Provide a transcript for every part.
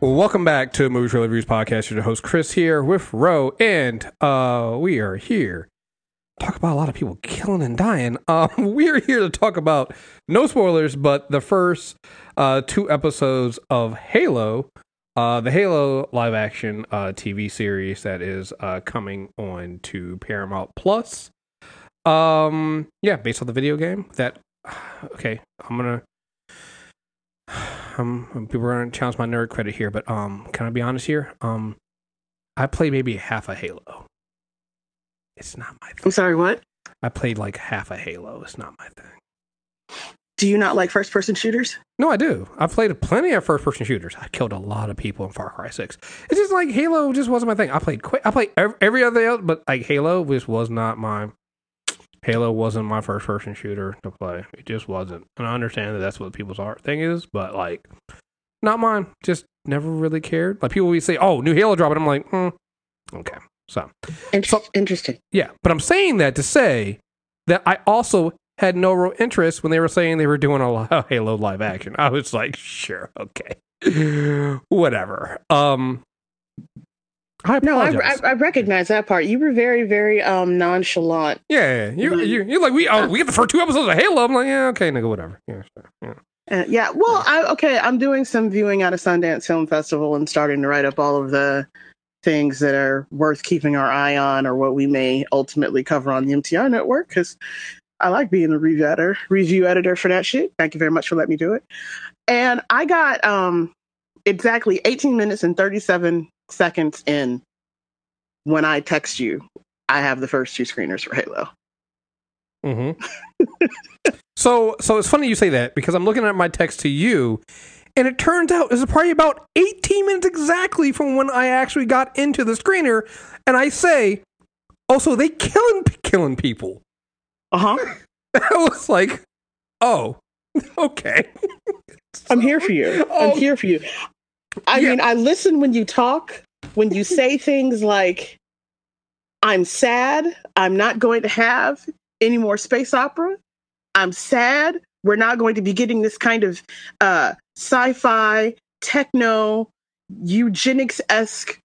Welcome back to Movie Trailer Reviews Podcast. Your host Chris here with Ro, and uh, we are here talk about a lot of people killing and dying. Um, we are here to talk about no spoilers, but the first uh, two episodes of Halo, uh, the Halo live action uh, TV series that is uh, coming on to Paramount Plus. Um, yeah, based on the video game. That okay, I'm gonna um, people are gonna challenge my nerd credit here, but um, can I be honest here? Um, I played maybe half a Halo. It's not my thing. I'm sorry, what? I played like half a Halo. It's not my thing. Do you not like first person shooters? No, I do. I've played plenty of first person shooters. I killed a lot of people in Far Cry Six. It's just like Halo just wasn't my thing. I played I played ev- every other, but like Halo just was not my. Halo wasn't my first person shooter to play. It just wasn't. And I understand that that's what people's art thing is, but like, not mine. Just never really cared. Like people would say, "Oh, new Halo drop," and I'm like, hmm, okay. So Inter- So- interesting. yeah, but I'm saying that to say that I also had no real interest when they were saying they were doing a Halo live action. I was like, sure, okay, whatever. Um, I No, I. I, I recognize that part. You were very, very um nonchalant. yeah, yeah, you, you, you're like we oh, we get the first two episodes of Halo. I'm like, yeah, okay, nigga, whatever. Yeah, sure, yeah. Uh, yeah, well, I okay. I'm doing some viewing at a Sundance Film Festival and starting to write up all of the things that are worth keeping our eye on, or what we may ultimately cover on the MTR network. Because I like being the review editor, review editor for that shit. Thank you very much for letting me do it. And I got um exactly 18 minutes and 37 seconds in when I text you. I have the first two screeners for Halo. Mm-hmm. so, so it's funny you say that because I'm looking at my text to you, and it turns out it's probably about 18 minutes exactly from when I actually got into the screener, and I say, "Also, they killing killing people." Uh huh. I was like, "Oh, okay." I'm here for you. Oh. I'm here for you. I Yeah. mean, I listen when you talk, when you say things like, I'm sad, I'm not going to have any more space opera. I'm sad, we're not going to be getting this kind of uh, sci fi, techno, eugenics esque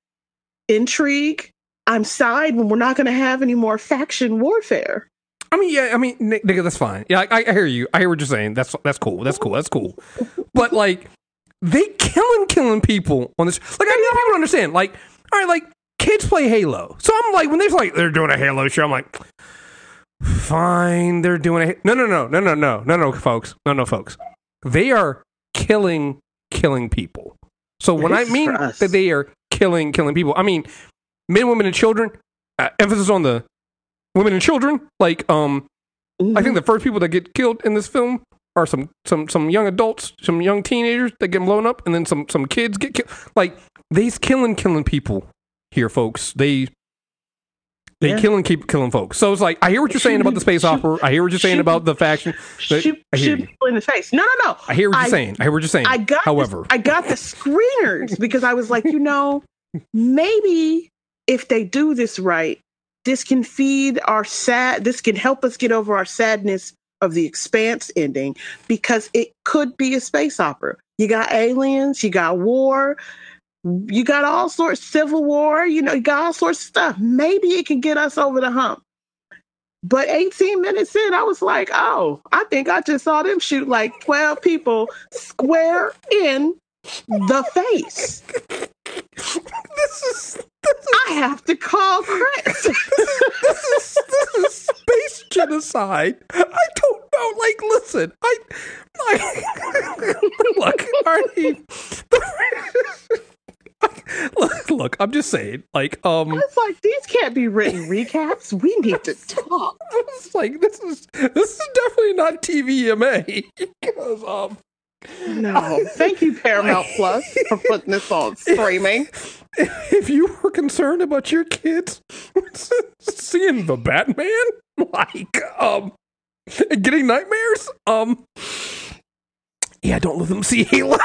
intrigue. I'm sad when we're not going to have any more faction warfare. I mean, yeah, I mean, nigga, that's fine. Yeah, I, I hear you. I hear what you're saying. That's that's cool. That's cool. That's cool. But like, they killing killing people on this. Like I need people to understand. Like all right, like kids play Halo, so I'm like when they're like they're doing a Halo show, I'm like. Fine, they're doing a. No, no, no, no, no, no, no, no, folks. No, no, folks. They are killing, killing people. So when it's I mean that they are killing, killing people, I mean men, women, and children. Uh, emphasis on the women and children. Like, um, mm-hmm. I think mm-hmm. the first people that get killed in this film are some some some young adults, some young teenagers that get blown up, and then some some kids get killed. Like they's killing killing people here, folks. They they Yeah. killing keep killing folks. So it's like I hear what you're saying about the space Shoot- opera. I hear what you're saying shoot- about the faction. Shoot, I hear shoot people in the face. No, no, no. I hear what you're saying. I hear what you're saying. I got However, the, I got the screeners because I was like, you know, maybe if they do this right, this can feed our sad. This can help us get over our sadness of the Expanse ending because it could be a space opera. You got aliens, you got war, you got all sorts civil war. You know, you got all sorts of stuff. Maybe it can get us over the hump. But 18 minutes in, I was like, oh, I think I just saw them shoot like 12 people square in the face. this is I have to call Chris. this is this is space genocide. I don't know. Like, listen, I, I look, Arnie. look, look, I'm just saying. Like, um, It's like these can't be written recaps. We need to talk. like this is this is definitely not TVMA because um, No, thank you, Paramount Plus, for putting this on streaming. if you were concerned about your kids seeing the Batman, like um, getting nightmares, um, yeah, don't let them see Halo.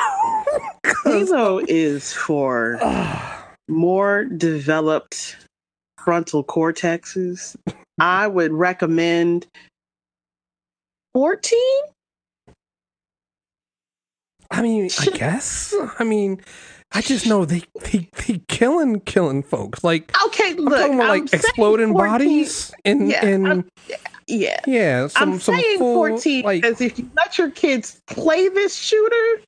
Halo is for more developed frontal cortexes. I would recommend 14 I mean, I guess. I mean, I just know they they they killing killing folks. Like Okay, look, I'm talking about I'm like exploding 14 bodies and Yeah, and I'm- Yeah, yeah, some I'm some saying full 14 like because if you let your kids play this shooter,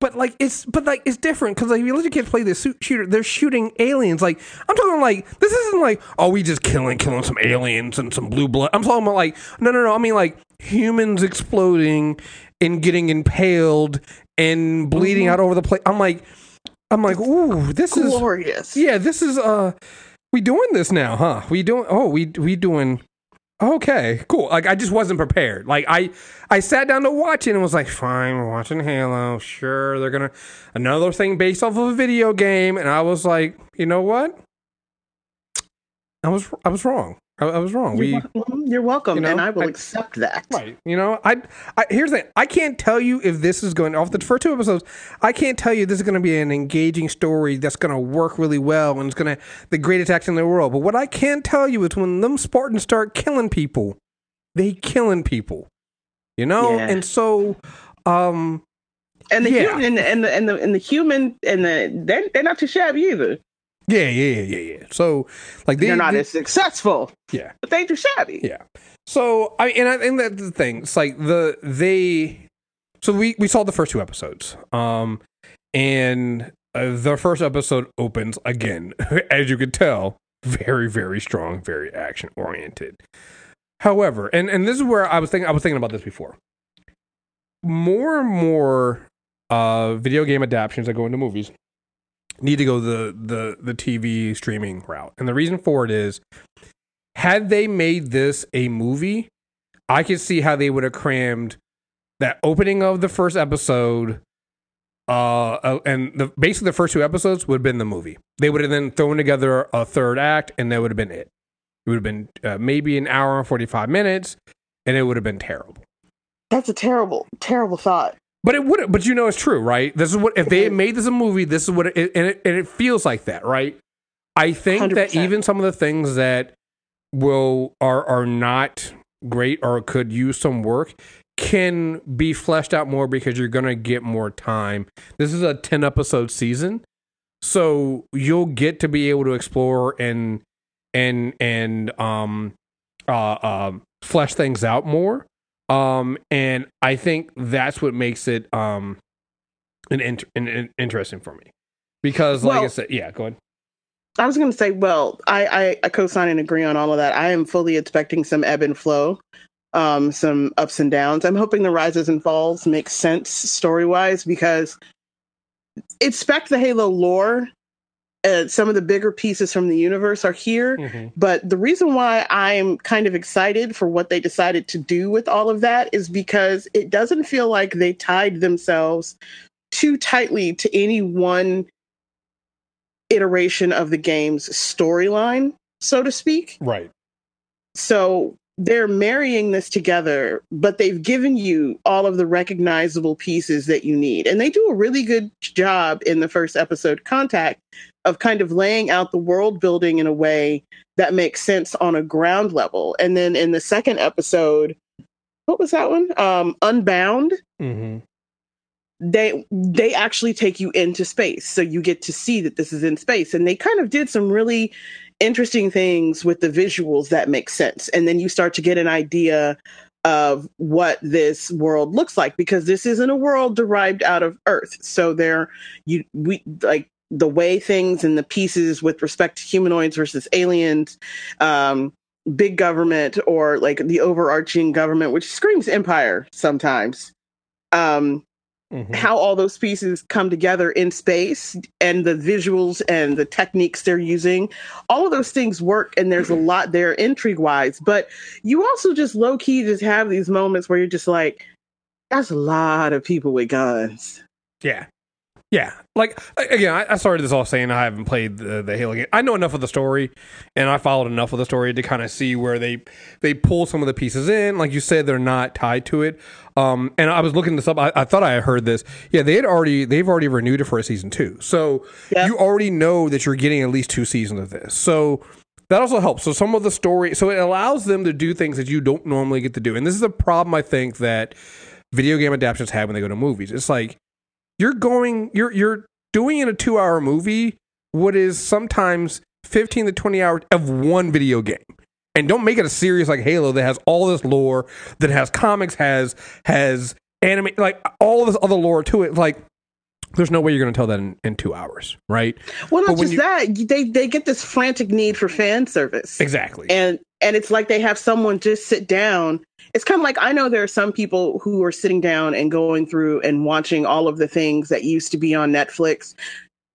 But like it's but like it's different because like if you let your kids play this shooter, they're shooting aliens. Like I'm talking like this isn't like oh we just killing killing some aliens and some blue blood. I'm talking about like no no no. I mean like humans exploding and getting impaled and bleeding Mhm. out over the place. I'm like I'm like ooh this is glorious. yeah this is uh we doing this now huh? We doing oh we we doing Okay, cool. Like I just wasn't prepared. Like I I sat down to watch it and was like, fine, we're watching Halo. Sure, they're gonna another thing based off of a video game, and I was like, you know what? I was I was wrong. I, I was wrong. You're, wel- mhm, you're welcome, you know, and I will I- accept that. Right. You know, I, I here's the thing. I can't tell you if this is going off the first two episodes. I can't tell you this is going to be an engaging story that's going to work really well and it's going to the greatest action in the world. But what I can tell you is when them Spartans start killing people, they killing people. You know, Yeah. and so, um, And the Yeah. human and the, and the and the and the human and the they're, they're not too shabby either. Yeah, yeah, yeah, yeah. So, like they, are not as successful, yeah. but they too shabby. Yeah. So I and I think that's the thing. It's like the they. So we we saw the first two episodes. Um, and uh, the first episode opens again, as you could tell, very very strong, very action oriented. However, and and this is where I was thinking. I was thinking about this before. More and more uh, video game adaptations that go into movies need to go the the the TV streaming route, and the reason for it is had they made this a movie, I could see how they would have crammed that opening of the first episode, uh, uh, and the basically the first two episodes would have been the movie. They would have then thrown together a third act, and that would have been it. It would have been uh, maybe an hour and forty five minutes, and it would have been terrible. That's a terrible, terrible thought. But it would, but you know, it's true, right? This is what if they made this a movie. This is what it, and it and it feels like that, right? I think that 100%. even some of the things that will are are not great or could use some work can be fleshed out more because you're gonna get more time. This is a ten episode season, so you'll get to be able to explore and and and um uh um flesh things out more. Um, and I think that's what makes it um an, an, an interesting for me because, like I said, yeah, go ahead. I was going to say, well, I, I, I co-sign and agree on all of that. I am fully expecting some ebb and flow, um, some ups and downs. I'm hoping the rises and falls make sense story wise because expect the Halo lore. Uh, some of the bigger pieces from the universe are here. But the reason why I'm kind of excited for what they decided to do with all of that is because it doesn't feel like they tied themselves too tightly to any one iteration of the game's storyline, so to speak. Right. So they're marrying this together, but they've given you all of the recognizable pieces that you need. And they do a really good job in the first episode, Contact, of kind of laying out the world building in a way that makes sense on a ground level. And then in the second episode, what was that one? Um, Unbound Mm-hmm. they they actually take you into space so you get to see that this is in space and they kind of did some really interesting things with the visuals that make sense. And then you start to get an idea of what this world looks like because this isn't a world derived out of earth. So there you we like the way things and the pieces with respect to humanoids versus aliens um big government or like the overarching government which screams empire sometimes um Mm-hmm. how all those pieces come together in space and the visuals and the techniques they're using all of those things work and there's a lot there intrigue wise but you also just low key just have these moments where you're just like that's a lot of people with guns Yeah. Yeah. Like, again, I, I started this off saying I haven't played the, the Halo game. I know enough of the story and I followed enough of the story to kind of see where they they pull some of the pieces in. Like you said, they're not tied to it. Um, and I was looking this up. I, I thought I had heard this. Yeah, they had already they've already renewed it for a season two. So you already know that you're getting at least two seasons of this. So that also helps. So some of the story, so it allows them to do things that you don't normally get to do. And this is a problem I think that video game adaptations have when they go to movies. It's like you're going, you're you're doing in a two hour movie what is sometimes fifteen to twenty hours of one video game. And don't make it a series like Halo that has all this lore, that has comics, has has anime, like all this other lore to it. Like there's no way you're going to tell that in, in two hours, right? Well, not just you- that. They they get this frantic need for fan service. Exactly. and and it's like they have someone just sit down it's kind of like i know there are some people who are sitting down and going through and watching all of the things that used to be on netflix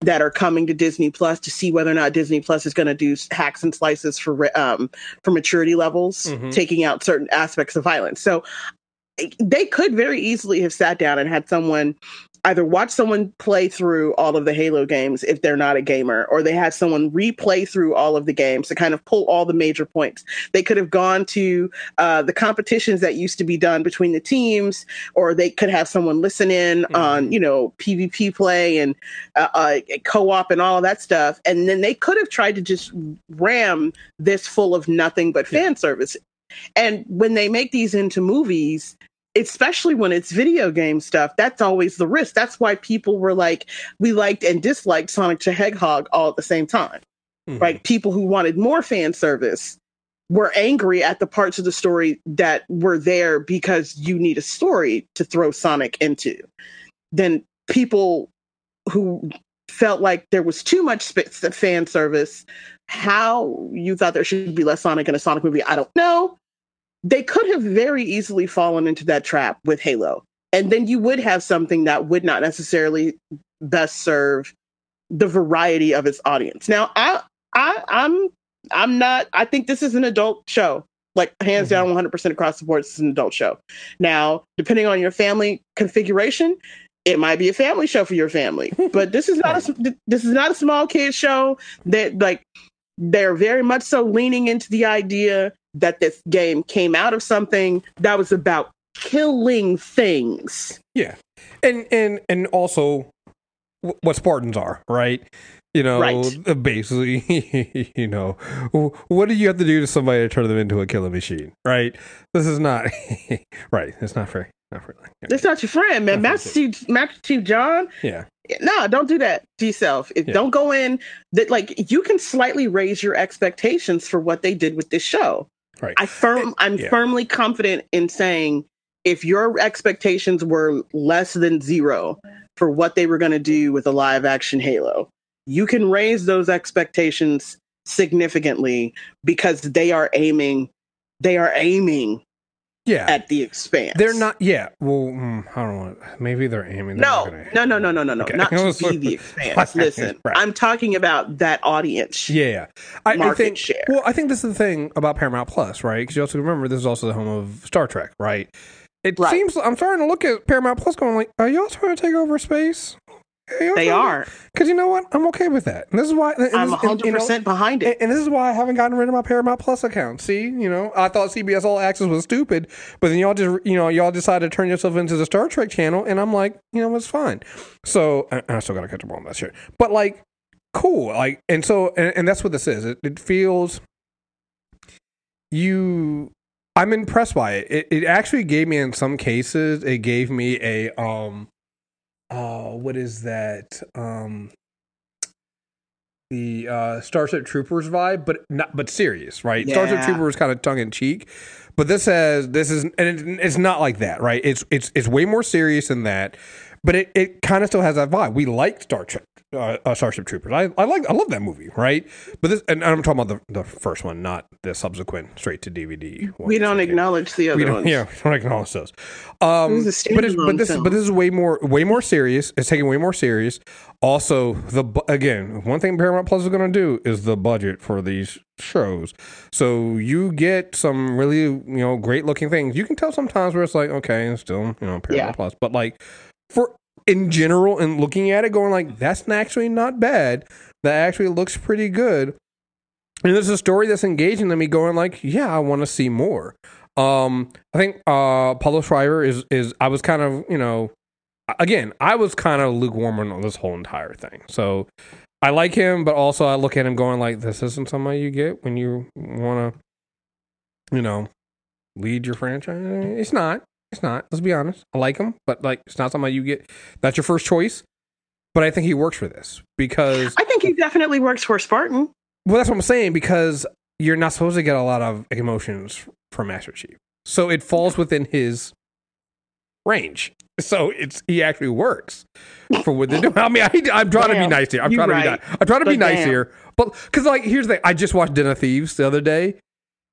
that are coming to disney plus to see whether or not disney plus is going to do hacks and slices for um for maturity levels Mhm. taking out certain aspects of violence so they could very easily have sat down and had someone either watch someone play through all of the Halo games if they're not a gamer, or they had someone replay through all of the games to kind of pull all the major points. They could have gone to uh, the competitions that used to be done between the teams, or they could have someone listen in on, you know, PvP play and uh, uh, co-op and all of that stuff, and then they could have tried to just ram this full of nothing but fan service. And when they make these into movies, especially when it's video game stuff, that's always the risk. That's why people were like, we liked and disliked Sonic the Hedgehog all at the same time. Mhm. Right? People who wanted more fan service were angry at the parts of the story that were there because you need a story to throw Sonic into. Then people who felt like there was too much fan service, how you thought there should be less Sonic in a Sonic movie, I don't know they could have very easily fallen into that trap with Halo. And then you would have something that would not necessarily best serve the variety of its audience. Now, I, I, I'm, I'm not. I think this is an adult show. Like hands mm-hmm. down, 100% across the board, this is an adult show. Now, depending on your family configuration, it might be a family show for your family. But this is not a this is not a small kid show. That like they're very much so leaning into the idea that this game came out of something that was about killing things. Yeah, and and and also what Spartans are, right? You know, Right. Uh, basically, you know, what do you have to do to somebody to turn them into a killing machine, right? This is not right. It's not fair. Not fair. That's not your friend, man. Master Chief, Master Chief John. Yeah, No, don't do that to yourself. If, Yeah. Don't go in that like you can slightly raise your expectations for what they did with this show. Right. I firm eh, I'm Yeah. firmly confident in saying if your expectations were less than zero for what they were going to do with a live action Halo, you can raise those expectations significantly because they are aiming they are aiming yeah, at the expanse. they're not. Yeah. Well, mm, I don't want. Maybe they're aiming. they're No, gonna- no, no, no, no, no, no. Okay. Not to be the expanse. Listen, Right. I'm talking about that audience. Yeah, I, I market think. share. Well, I think this is the thing about Paramount Plus, right? Because you also remember this is also the home of Star Trek, right? It Right. seems I'm starting to look at Paramount Plus, going like, are y'all trying to take over space? They are. because you know what? I'm okay with that. And this is why I'm this- and, you know, 100% behind it. and, and this is why I haven't gotten rid of my Paramount Plus account. See, you know, I thought CBS All Access was stupid, but then y'all just, you know, y'all decided to turn yourself into the Star Trek channel, and I'm like, you know, it's fine. So and I still gotta catch up on that shit, but like, cool, like, and so, and, and that's what this is. It, it feels you. I'm impressed by it. it. It actually gave me, in some cases, it gave me a um, oh, what is that? Um, the uh, Starship Troopers vibe, but not but serious, right? Starship Yeah. Troopers kind of tongue in cheek, but this has this is and it, it's not like that, right? It's it's it's way more serious than that, but it, it kind of still has that vibe. We like Star Trek, uh, uh, Starship Troopers. I, I like I love that movie, right? But this and I'm talking about the the first one, not the subsequent straight to DVD. we don't acknowledge the other we ones. yeah, we don't acknowledge those. Um, but it's, but this, film. but this is way more, way more serious. It's taken way more serious. Also, the again, one thing Paramount Plus is going to do is the budget for these shows. So you get some really, you know, great looking things. You can tell sometimes where it's like, okay, it's still, you know, Paramount Yeah. Plus, but like for in general and looking at it, going like, that's actually not bad. That actually looks pretty good. And there's a story that's engaging to me, going like, yeah, I want to see more. Um, I think uh, Pablo Schreiber is is I was kind of you know, again, I was kind of lukewarm on this whole entire thing. So I like him, but also I look at him going like, this isn't somebody you get when you want to, you know, lead your franchise. It's not. It's not. Let's be honest. I like him, but like it's not something you get. That's your first choice. But I think he works for this because I think he definitely works for Spartan. well, that's what I'm saying because you're not supposed to get a lot of emotions from Master Chief, so it falls within his range. So it's he actually works for what they're doing. I mean, I, am trying to be nice here. I'm trying to be right. nice. I'm trying to be nice damn. here, but because like here's the thing. I just watched Den of Thieves the other day,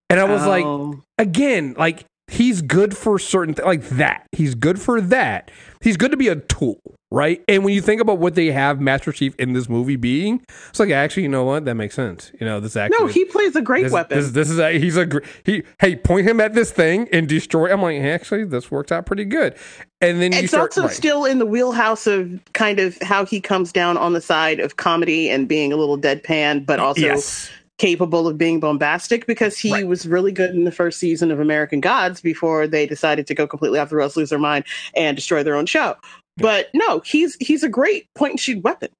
and I was like, Oh. again, like he's good for certain th- like that. He's good for that. He's good to be a tool, right? And when you think about what they have Master Chief in this movie being, it's like actually, you know what? That makes sense. You know, this actually no, he plays a great this, weapon. This, this is a, he's a he. Hey, point him at this thing and destroy. I'm like, actually, this worked out pretty good. And then you it's start also right. still in the wheelhouse of kind of how he comes down on the side of comedy and being a little deadpan, but also yes, capable of being bombastic because he Right. was really good in the first season of American Gods before they decided to go completely off the rails, lose their mind, and destroy their own show. But no, he's he's a great point and shoot weapon.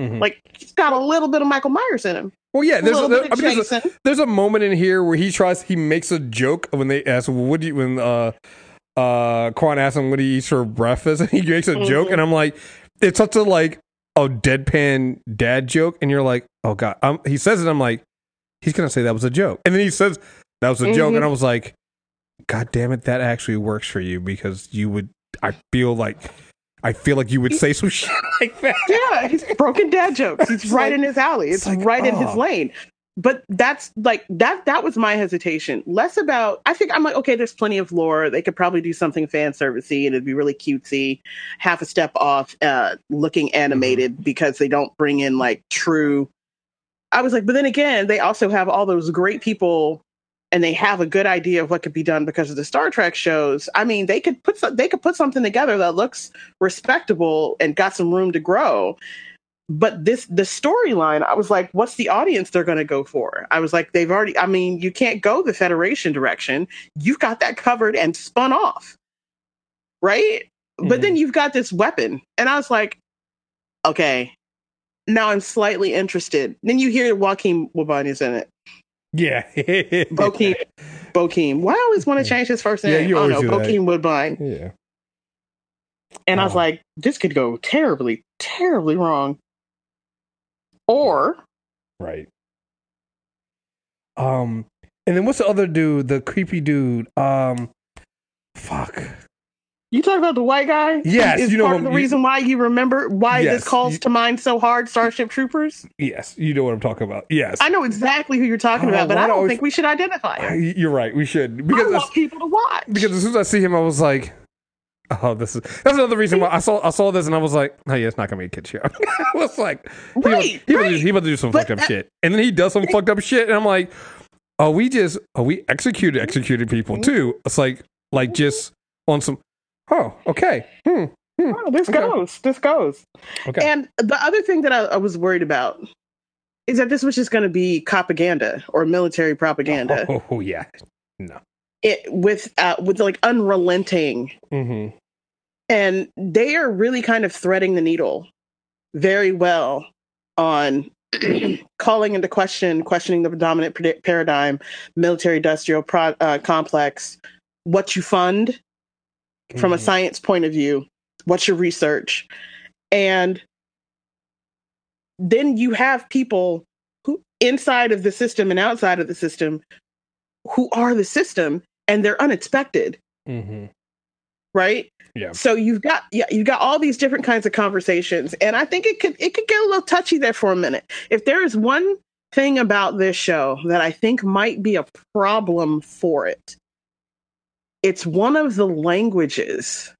Mhm. Like he's got a little bit of Michael Myers in him. well, yeah. A There's, there, I mean, there's, a, there's a moment in here where he tries. He makes a joke when they ask, "What do you?" When uh, uh, Kwan asks him what he eats for breakfast, and he makes a joke, Mhm. and I'm like, it's such a like a deadpan dad joke, and you're like, oh god. Um, he says it. I'm like, he's gonna say that was a joke, and then he says that was a joke, Mhm. and I was like, god damn it, that actually works for you because you would. I feel like. I feel like you would say some shit like that. Yeah, he's broken dad jokes. He's right like- in his alley. It's, it's like, right in his oh. lane. But that's like that that was my hesitation. Less about I think I'm like, okay, there's plenty of lore. They could probably do something fan servicey and it'd be really cutesy, half a step off, uh, looking animated because they don't bring in like true I was like, but then again, they also have all those great people and they have a good idea of what could be done because of the Star Trek shows. I mean, they could put some, they could put something together that looks respectable and got some room to grow. But this the storyline, I was like, what's the audience they're going to go for? I was like, they've already. I mean, you can't go the Federation direction. You've got that covered and spun off, right? But then you've got this weapon, and I was like, okay, now I'm slightly interested. Then you hear Joaquin Wabani is in it. Yeah. Bokeem. Bokeem. Why I always want to change his first name? Yeah, you I don't always know. do. Bokeem Woodbine. Yeah. And I was Oh. like, this could go terribly, terribly wrong. Or Right. Um, and then what's the other dude? The creepy dude. Um, fuck. You talk about the white guy? Yes, Is you know part of the you- reason why you remember why Yes, this calls you- to mind so hard Starship Troopers? Yes, you know what I'm talking about. Yes, I know exactly who you're talking Oh, about, but I do I don't always- think we should identify him. you're right. We should I because as, want people to watch. because as soon as I see him, I was like, oh, this is that's another reason why I saw I saw this and I was like, oh yeah, it's not gonna be a kid show. I was like, he Right, he about to do- right. he about to do some But fucked up that- shit, and then he does some fucked up shit, and I'm like, oh, we just oh we executed executed people mm-hmm. too. It's like like mm-hmm. just on some. Oh, okay. Hmm. Oh, this Okay. goes. This goes. Okay. And the other thing that I, I was worried about is that this was just going to be propaganda or military propaganda. Oh, oh, yeah. No. It with uh, with like unrelenting, Mm-hmm. and they are really kind of threading the needle very well on calling into question, questioning the dominant paradigm, military industrial pro- uh, complex, what you fund from a Mhm. science point of view, what's your research, and then you have people who inside of the system and outside of the system who are the system and they're unexpected Mm-hmm. right Yeah. so you've got yeah you've got all these different kinds of conversations and i think it could it could get a little touchy there for a minute if there is one thing about this show that i think might be a problem for it it's one of the languages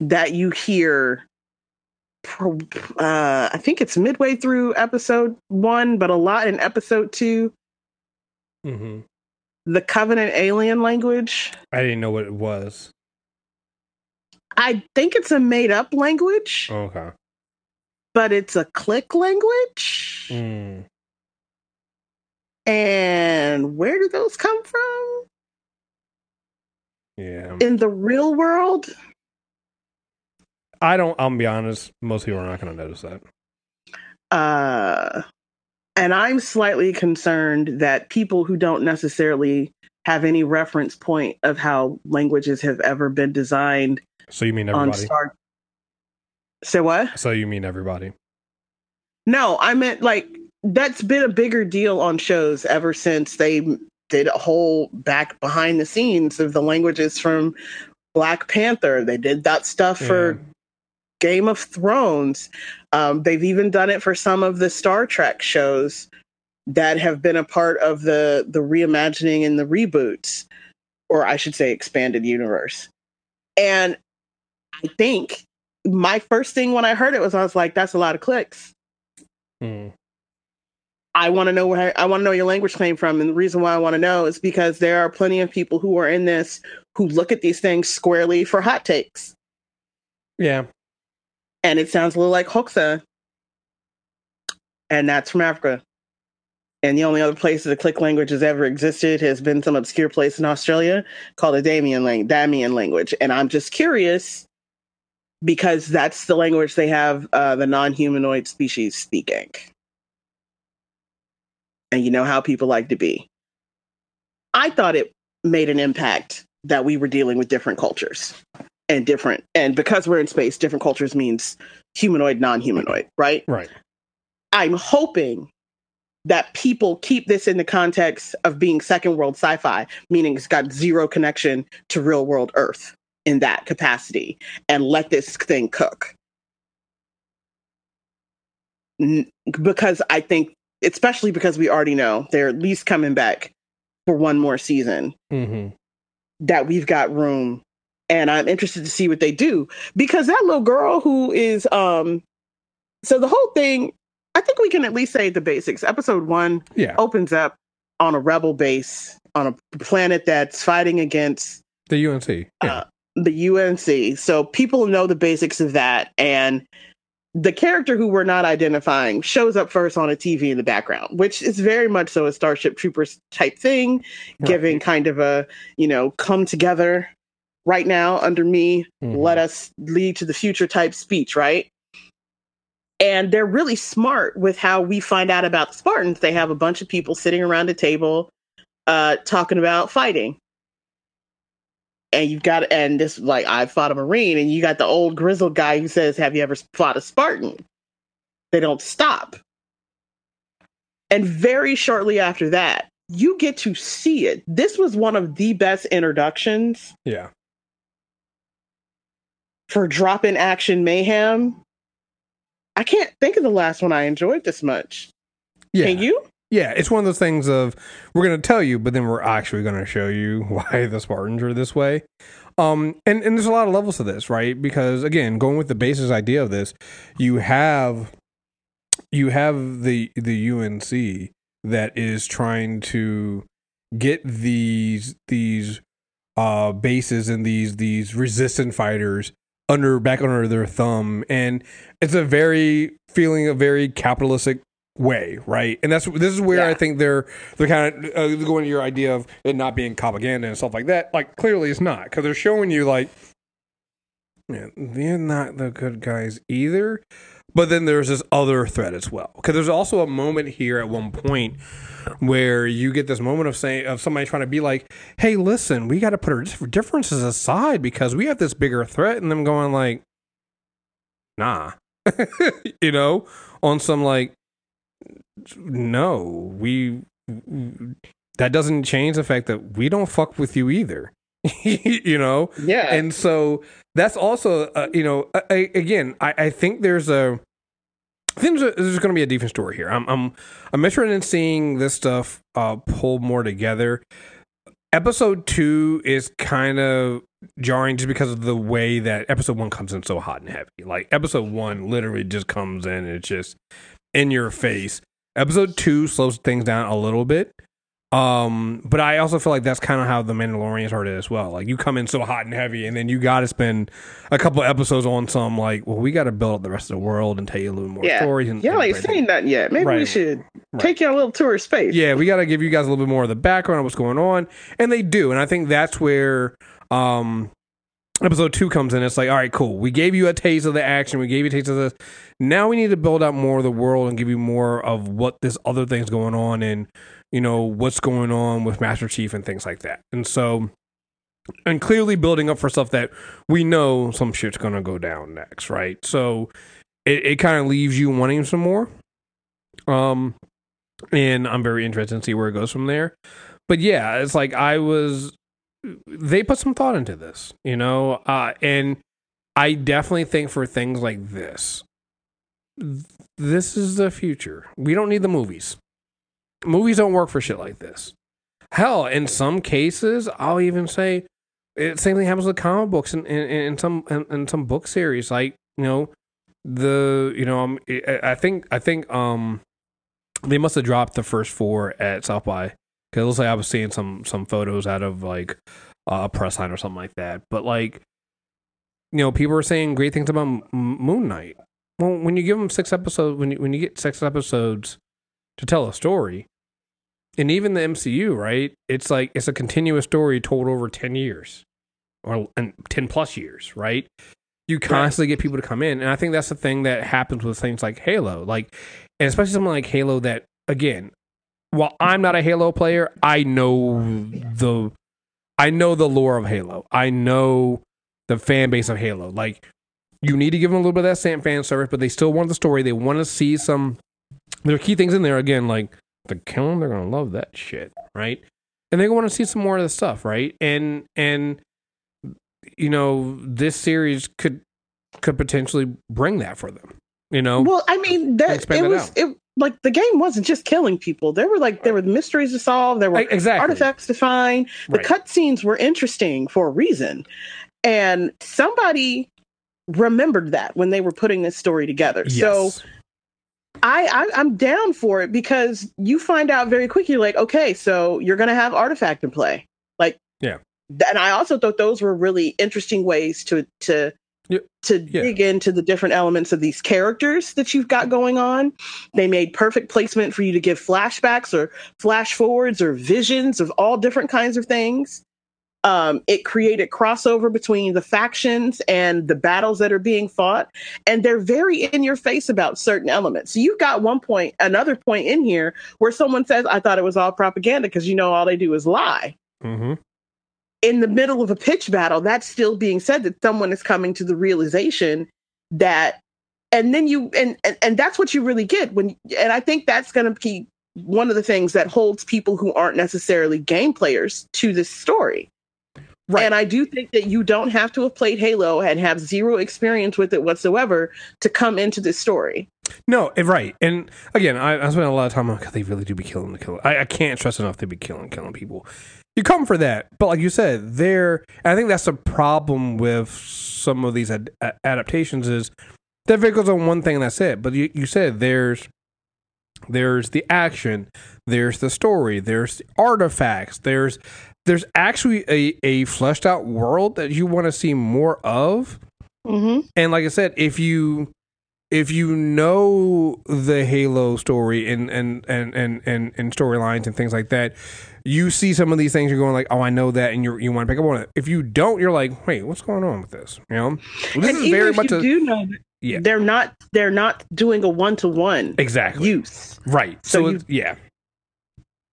that you hear uh, i think it's midway through episode one but a lot in episode two Mm-hmm. the covenant alien language I didn't know what it was. I think it's a made up language, Okay. but it's a click language. Mm. And where do those come from? Yeah. In the real world? I don't. I'll be honest. Most people are not going to notice that. Uh, and I'm slightly concerned that people who don't necessarily have any reference point of how languages have ever been designed So you mean on everybody? Star. Say what? So you mean everybody? No, I meant like that's been a bigger deal on shows ever since they did a whole back behind the scenes of the languages from Black Panther. They did that stuff for Game of Thrones. Um, they've even done it for some of the Star Trek shows that have been a part of the the reimagining and the reboots, or I should say, expanded universe. And I think my first thing when I heard it was I was like, "That's a lot of clicks." Hmm. I want to know where I want to know your language came from, and the reason why I want to know is because there are plenty of people who are in this who look at these things squarely for hot takes, Yeah. and it sounds a little like Xhosa, and that's from Africa. And the only other place that the click language has ever existed has been some obscure place in Australia called the Damin, lang- Damin language. And I'm just curious because that's the language they have uh, the non humanoid species speaking. And you know how people like to be. I thought it made an impact that we were dealing with different cultures and different. And because we're in space, different cultures means humanoid, non humanoid, right? Right. I'm hoping that people keep this in the context of being second world sci-fi, meaning it's got zero connection to real world Earth in that capacity, and let this thing cook. N- Because I think, especially because we already know they're at least coming back for one more season, hmm that we've got room. And I'm interested to see what they do because that little girl who is um so the whole thing I think we can at least say the basics. Episode 1 Yeah. opens up on a rebel base on a planet that's fighting against The UNC. Yeah. uh, the UNC. So people know the basics of that. And the character who we're not identifying shows up first on a TV in the background, which is very much so a Starship Troopers type thing, giving kind of a, you know, come together right now under me, Mhm. let us lead to the future type speech, right? And they're really smart with how we find out about the Spartans. They have a bunch of people sitting around a table uh, talking about fighting. And you've got, and this, like, I fought a Marine, and you got the old grizzled guy who says, Have you ever fought a Spartan? They don't stop. And very shortly after that, you get to see it. This was one of the best introductions Yeah. for drop in action mayhem. I can't think of the last one I enjoyed this much. Yeah. Can you? Yeah, it's one of those things of we're going to tell you, but then we're actually going to show you why the Spartans are this way. Um, and and there's a lot of levels to this, right? Because again, going with the basis idea of this, you have you have the the UNC that is trying to get these these uh bases and these these resistant fighters under back under their thumb and it's a very feeling a very capitalistic way right? And that's this is where i think they're they're kind of uh, going to your idea of it not being propaganda and stuff like that. Like clearly it's not because they're showing you like yeah, they're not the good guys either. But then there's this other threat as well because there's also a moment here at one point where you get this moment of saying of somebody trying to be like hey listen we got to put our differences aside because we have this bigger threat and them going like nah you know on some like no we that doesn't change the fact that we don't fuck with you either you know? Yeah. and so that's also uh, you know uh, I, again I, I think there's a I think there's, there's going to be a different story here. I'm I'm I'm interested in seeing this stuff uh pull more together. Episode two is kind of jarring just because of the way that episode one comes in so hot and heavy. Like episode one literally just comes in and it's just in your face episode two slows things down a little bit um, but I also feel like that's kind of how the Mandalorian started as well. Like you come in so hot and heavy, and then you got to spend a couple episodes on some like, well, we got to build up the rest of the world and tell you a little more yeah. stories. And, Y'all ain't seen that yet. Maybe we should Right. take you a little tour of space. yeah, we got to give you guys a little bit more of the background of what's going on, and they do, and I think that's where um episode two comes in. It's like, all right, cool. We gave you a taste of the action. We gave you a taste of this. Now we need to build out more of the world and give you more of what this other thing's going on and you know, what's going on with Master Chief and things like that. And so, and clearly building up for stuff that we know some shit's going to go down next, right? So it, it kind of leaves you wanting some more. Um, and I'm very interested to see where it goes from there. But yeah, it's like I was, they put some thought into this, you know, uh, and I definitely think for things like this, this is the future. We don't need the movies. Movies don't work for shit like this. Hell, in some cases, I'll even say it, same thing happens with comic books and in, some in, some book series. Like you know, the you know, um, I think I think um they must have dropped the first four at South by because it looks like I was seeing some some photos out of like a press line or something like that. But like, you know, people are saying great things about M- Moon Knight. Well, when you give them six episodes, when you, when you get six episodes to tell a story, and even the MCU, right? It's like it's a continuous story told over ten years, or and ten plus years, right? You constantly right. get people to come in, and I think that's the thing that happens with things like Halo, like, and especially something like Halo. That again, while I'm not a Halo player, I know the, I know the lore of Halo. I know the fan base of Halo. Like, you need to give them a little bit of that fan service, but they still want the story. They want to see some. There are key things in there again, like the kiln, they're gonna love that shit, right? And they want to see some more of the stuff, right? And and you know, this series could could potentially bring that for them. You know, well, I mean, that it was it like the game wasn't just killing people. There were like there were mysteries to solve. There were exactly. artifacts to find. The right. cutscenes were interesting for a reason, and somebody remembered that when they were putting this story together. Yes. So I, I am down for it because you find out very quickly, like, okay, so you're gonna have artifact in play, like, yeah. And I also thought those were really interesting ways to to to yeah. dig into the different elements of these characters that you've got going on. They made perfect placement for you to give flashbacks or flash forwards or visions of all different kinds of things. Um, it created crossover between the factions and the battles that are being fought, and they're very in your face about certain elements. So you've got one point, another point in here where someone says, "I thought it was all propaganda," because you know all they do is lie. Mm-hmm. In the middle of a pitch battle, that's still being said that someone is coming to the realization that, and then you and and, and that's what you really get when, and I think that's going to be one of the things that holds people who aren't necessarily game players to this story Right. And I do think that you don't have to have played Halo and have zero experience with it whatsoever to come into this story. No, eh, right. And again, I, I spent a lot of time on God, they really do be killing the killer. I, I can't stress enough they be killing killing people. You come for that, but like you said, there. I think that's the problem with some of these ad, adaptations is that it goes on one thing and that's it. But you, you said there's there's the action, there's the story, there's the artifacts, there's there's actually a, a fleshed out world that you want to see more of. Mm-hmm. And like I said, if you if you know the Halo story and and and and and, and storylines and things like that, you see some of these things. You're going like, oh, I know that, and you you want to pick up on it. If you don't, you're like, wait, what's going on with this? You know, this and is very much you a, do know. Yeah. They're not they're not doing a one to one exactly use right. So, so you, yeah,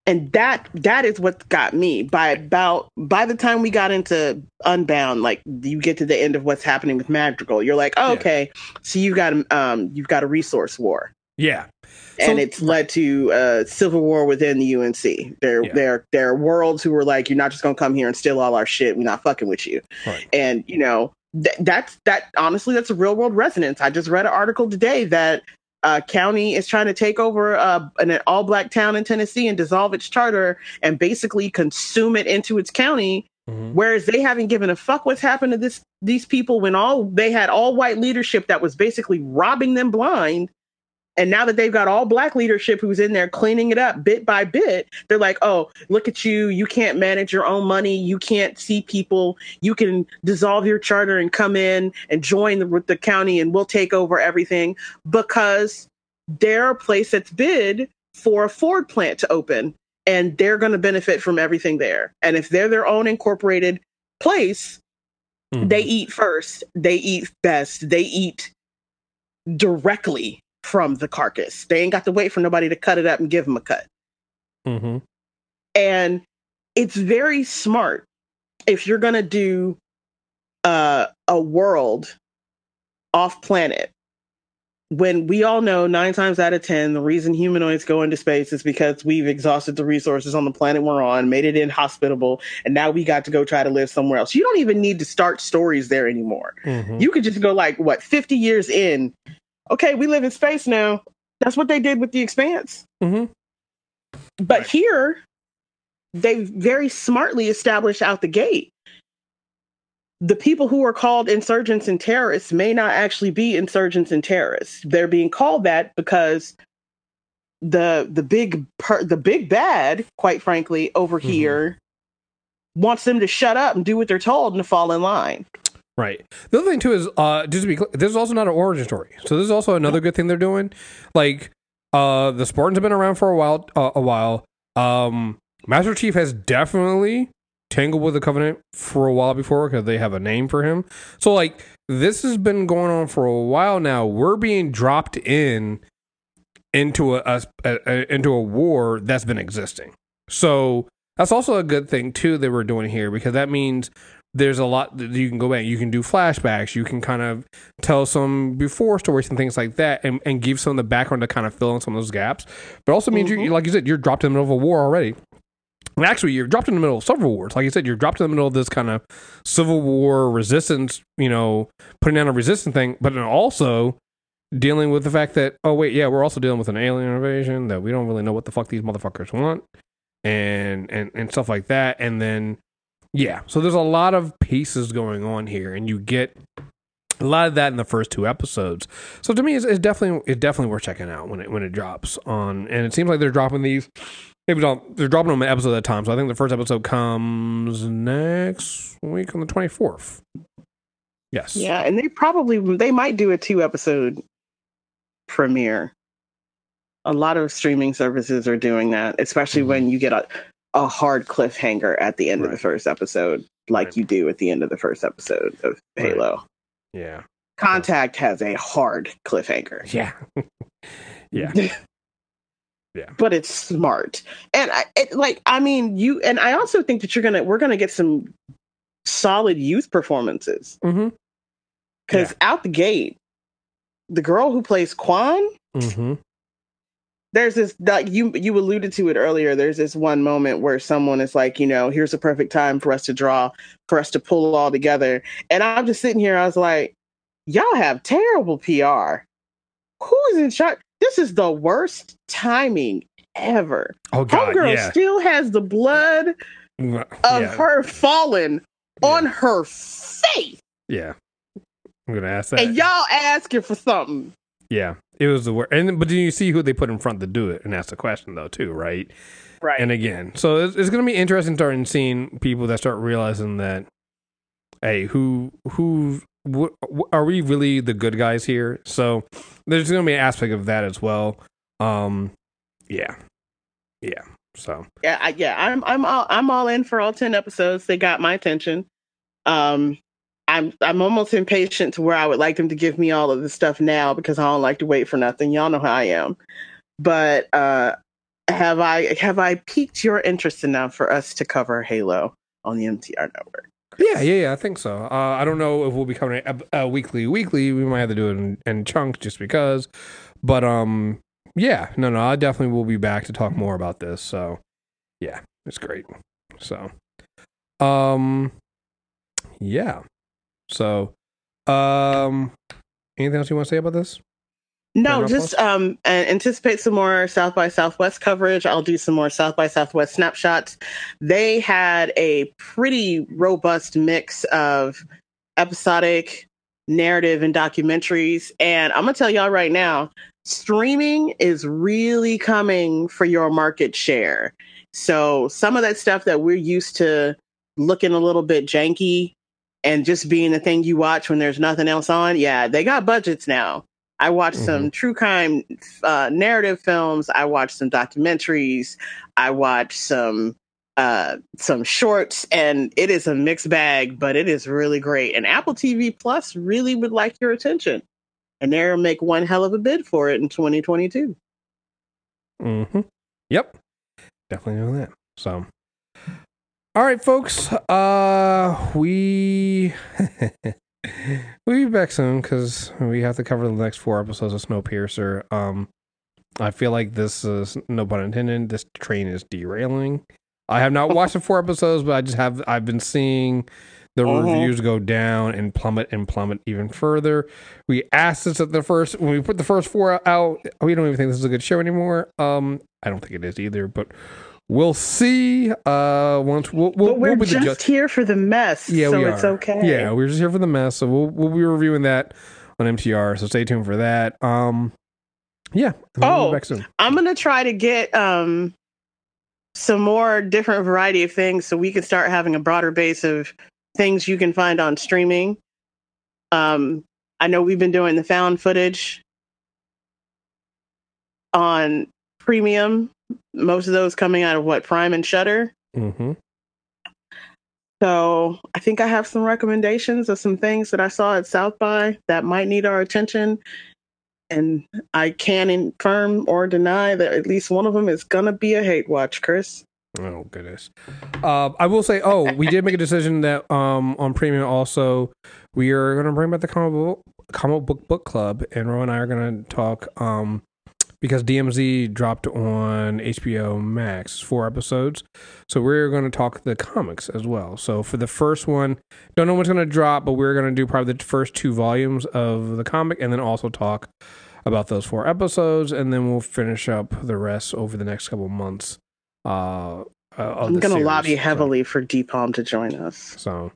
and that that is what got me by about by the time we got into unbound like you get to the end of what's happening with madrigal you're like oh, okay so you've got um you've got a resource war yeah and so, it's led to a civil war within the UNC. There, yeah. there, there are worlds who were like, "You're not just gonna come here and steal all our shit. We're not fucking with you." Right. And you know, th- that's that. Honestly, that's a real world resonance. I just read an article today that uh, county is trying to take over uh, an all black town in Tennessee and dissolve its charter and basically consume it into its county. Mm-hmm. Whereas they haven't given a fuck what's happened to this these people when all they had all white leadership that was basically robbing them blind and now that they've got all black leadership who's in there cleaning it up bit by bit, they're like, oh, look at you. You can't manage your own money. You can't see people. You can dissolve your charter and come in and join the, the county and we'll take over everything because they're a place that's bid for a Ford plant to open and they're going to benefit from everything there. And if they're their own incorporated place, mm-hmm. they eat first, they eat best, they eat directly from the carcass. They ain't got to wait for nobody to cut it up and give them a cut. Mm-hmm. and it's very smart if you're going to do uh, a world off planet when we all know nine times out of ten the reason humanoids go into space is because we've exhausted the resources on the planet we're on made it inhospitable and now we got to go try to live somewhere else you don't even need to start stories there anymore Mm-hmm. you could just go like what 50 years in okay we live in space now that's what they did with the expanse Mm-hmm. but Right. here, they very smartly established out the gate. The people who are called insurgents and terrorists may not actually be insurgents and terrorists. They're being called that because the the big per, the big bad, quite frankly, over Mhm. here wants them to shut up and do what they're told and to fall in line. Right. The other thing too is, uh, just to be clear, this is also not an origin story. So this is also another good thing they're doing. Like, uh, the Spartans have been around for a while. Uh, a while. Um, Master Chief has definitely tangled with the Covenant for a while before because they have a name for him. So like, this has been going on for a while now. We're being dropped in into a, a, a into a war that's been existing. So that's also a good thing too that we're doing here because that means there's a lot that you can go back. You can do flashbacks. You can kind of tell some before stories and things like that, and, and give some of the background to kind of fill in some of those gaps. But also means you, Mhm. like you said, you're dropped in the middle of a war already. And actually, you're dropped in the middle of several wars. Like you said, you're dropped in the middle of this kind of civil war resistance. You know, putting down a resistance thing, but then also dealing with the fact that oh wait, yeah, we're also dealing with an alien invasion that we don't really know what the fuck these motherfuckers want, and and and stuff like that. And then yeah, so there's a lot of pieces going on here, and you get a lot of that in the first two episodes. So to me, it's, it's definitely it's definitely worth checking out when it when it drops on. And it seems like they're dropping these. Maybe don't, they're dropping them an episode at a time. So I think the first episode comes next week on the 24th. Yes. Yeah, and they probably they might do a two episode premiere. A lot of streaming services are doing that, especially when mm-hmm. you get a, a hard cliffhanger at the end of the first episode, like Right. you do at the end of the first episode of Right. Halo. Yeah. Contact has a hard cliffhanger. Yeah. yeah. Yeah. But it's smart. And I it, like I mean you and I also think that you're going to we're going to get some solid youth performances Mm-hmm. cuz out the gate the girl who plays Kwan Mm-hmm. There's this like you you alluded to it earlier there's this one moment where someone is like you know here's a perfect time for us to draw for us to pull it all together and i'm just sitting here i was like y'all have terrible pr who's in charge this is the worst timing ever Oh God. homegirl yeah. still has the blood Mm, of yeah. her falling on her face Yeah. I'm gonna ask that. and y'all asking for something yeah. It was the worst. And but then you see who they put in front to do it and ask the question though too, right? right And again, so it's, it's going to be interesting starting seeing people that start realizing that, hey, who who wh- wh- are we really the good guys here? So there's going to be an aspect of that as well. Um, yeah, yeah. So yeah, I, yeah, I'm I'm all I'm all in for all ten episodes. They got my attention. Um, I'm I'm almost impatient to where I would like them to give me all of the stuff now because I don't like to wait for nothing. Y'all know how I am. But uh, have I have I piqued your interest enough for us to cover Halo on the MTR network? yeah, yeah, yeah. I think so. Uh, I don't know if we'll be covering it uh, weekly. Weekly, we might have to do it in, in chunks just because. But um, yeah, no, no, I definitely will be back to talk more about this. So yeah, it's great. So, um, yeah. So, um, anything else you want to say about this? No, just um, anticipate some more South by Southwest coverage. I'll do some more South by Southwest snapshots. They had a pretty robust mix of episodic, narrative, and documentaries. And I'm gonna tell y'all right now, streaming is really coming for your market share. So some of that stuff that we're used to looking a little bit janky and just being the thing you watch when there's nothing else on, yeah, they got budgets now. I watched some true crime uh, narrative films. I watched some documentaries. I watched some uh, some shorts, and it is a mixed bag, but it is really great. And Apple TV Plus really would like your attention, and they'll make one hell of a bid for it in 2022. Mm-hmm. Yep. definitely know that. So, all right, folks. Uh, we we'll be back soon because we have to cover the next four episodes of Snowpiercer. Um, I feel like this is no pun intended. This train is derailing. I have not watched the four episodes, but I just have. I've been seeing the Mhm. reviews go down and plummet and plummet even further. We asked this at the first when we put the first four out. We don't even think this is a good show anymore. Um, I don't think it is either, but we'll see. Uh, once we'll we'll, but we're we'll just ju- here for the mess, yeah, so it's okay. Yeah, we're just here for the mess, so we'll we'll be reviewing that on MTR. So stay tuned for that. Um, yeah. and we'll be Oh. back soon. I'm gonna try to get um some more different variety of things so we can start having a broader base of things you can find on streaming. Um, I know we've been doing the found footage on premium. Most of those coming out of what Prime and Shudder. Mm-hmm. So I think I have some recommendations of some things that I saw at South by that might need our attention. And I can confirm or deny that at least one of them is gonna be a hate watch, Chris. Oh goodness. Uh, I will say, oh, we did make a decision that um on premium also we are going to bring back the comic book comic book book club, and Ro and I are going to talk um because DMZ dropped on HBO Max four episodes, so we're going to talk the comics as well. So for the first one, don't know what's going to drop, but we're going to do probably the first two volumes of the comic, and then also talk about those four episodes, and then we'll finish up the rest over the next couple months. Uh, uh, I'm gonna series. lobby So- heavily for D Palm to join us. so,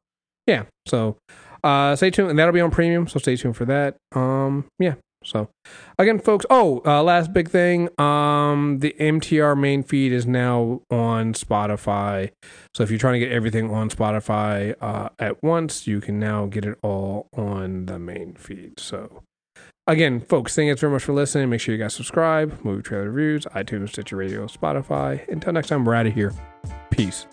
yeah. So, uh, stay tuned, and that'll be on premium. So stay tuned for that. Um, yeah. So, again, folks. Oh, uh, last big thing. Um, the MTR main feed is now on Spotify. So if you're trying to get everything on Spotify uh, at once, you can now get it all on the main feed. So. Again, folks, thank you very much for listening. Make sure you guys subscribe, movie trailer reviews, iTunes, Stitcher Radio, Spotify. Until next time, we're out of here. Peace.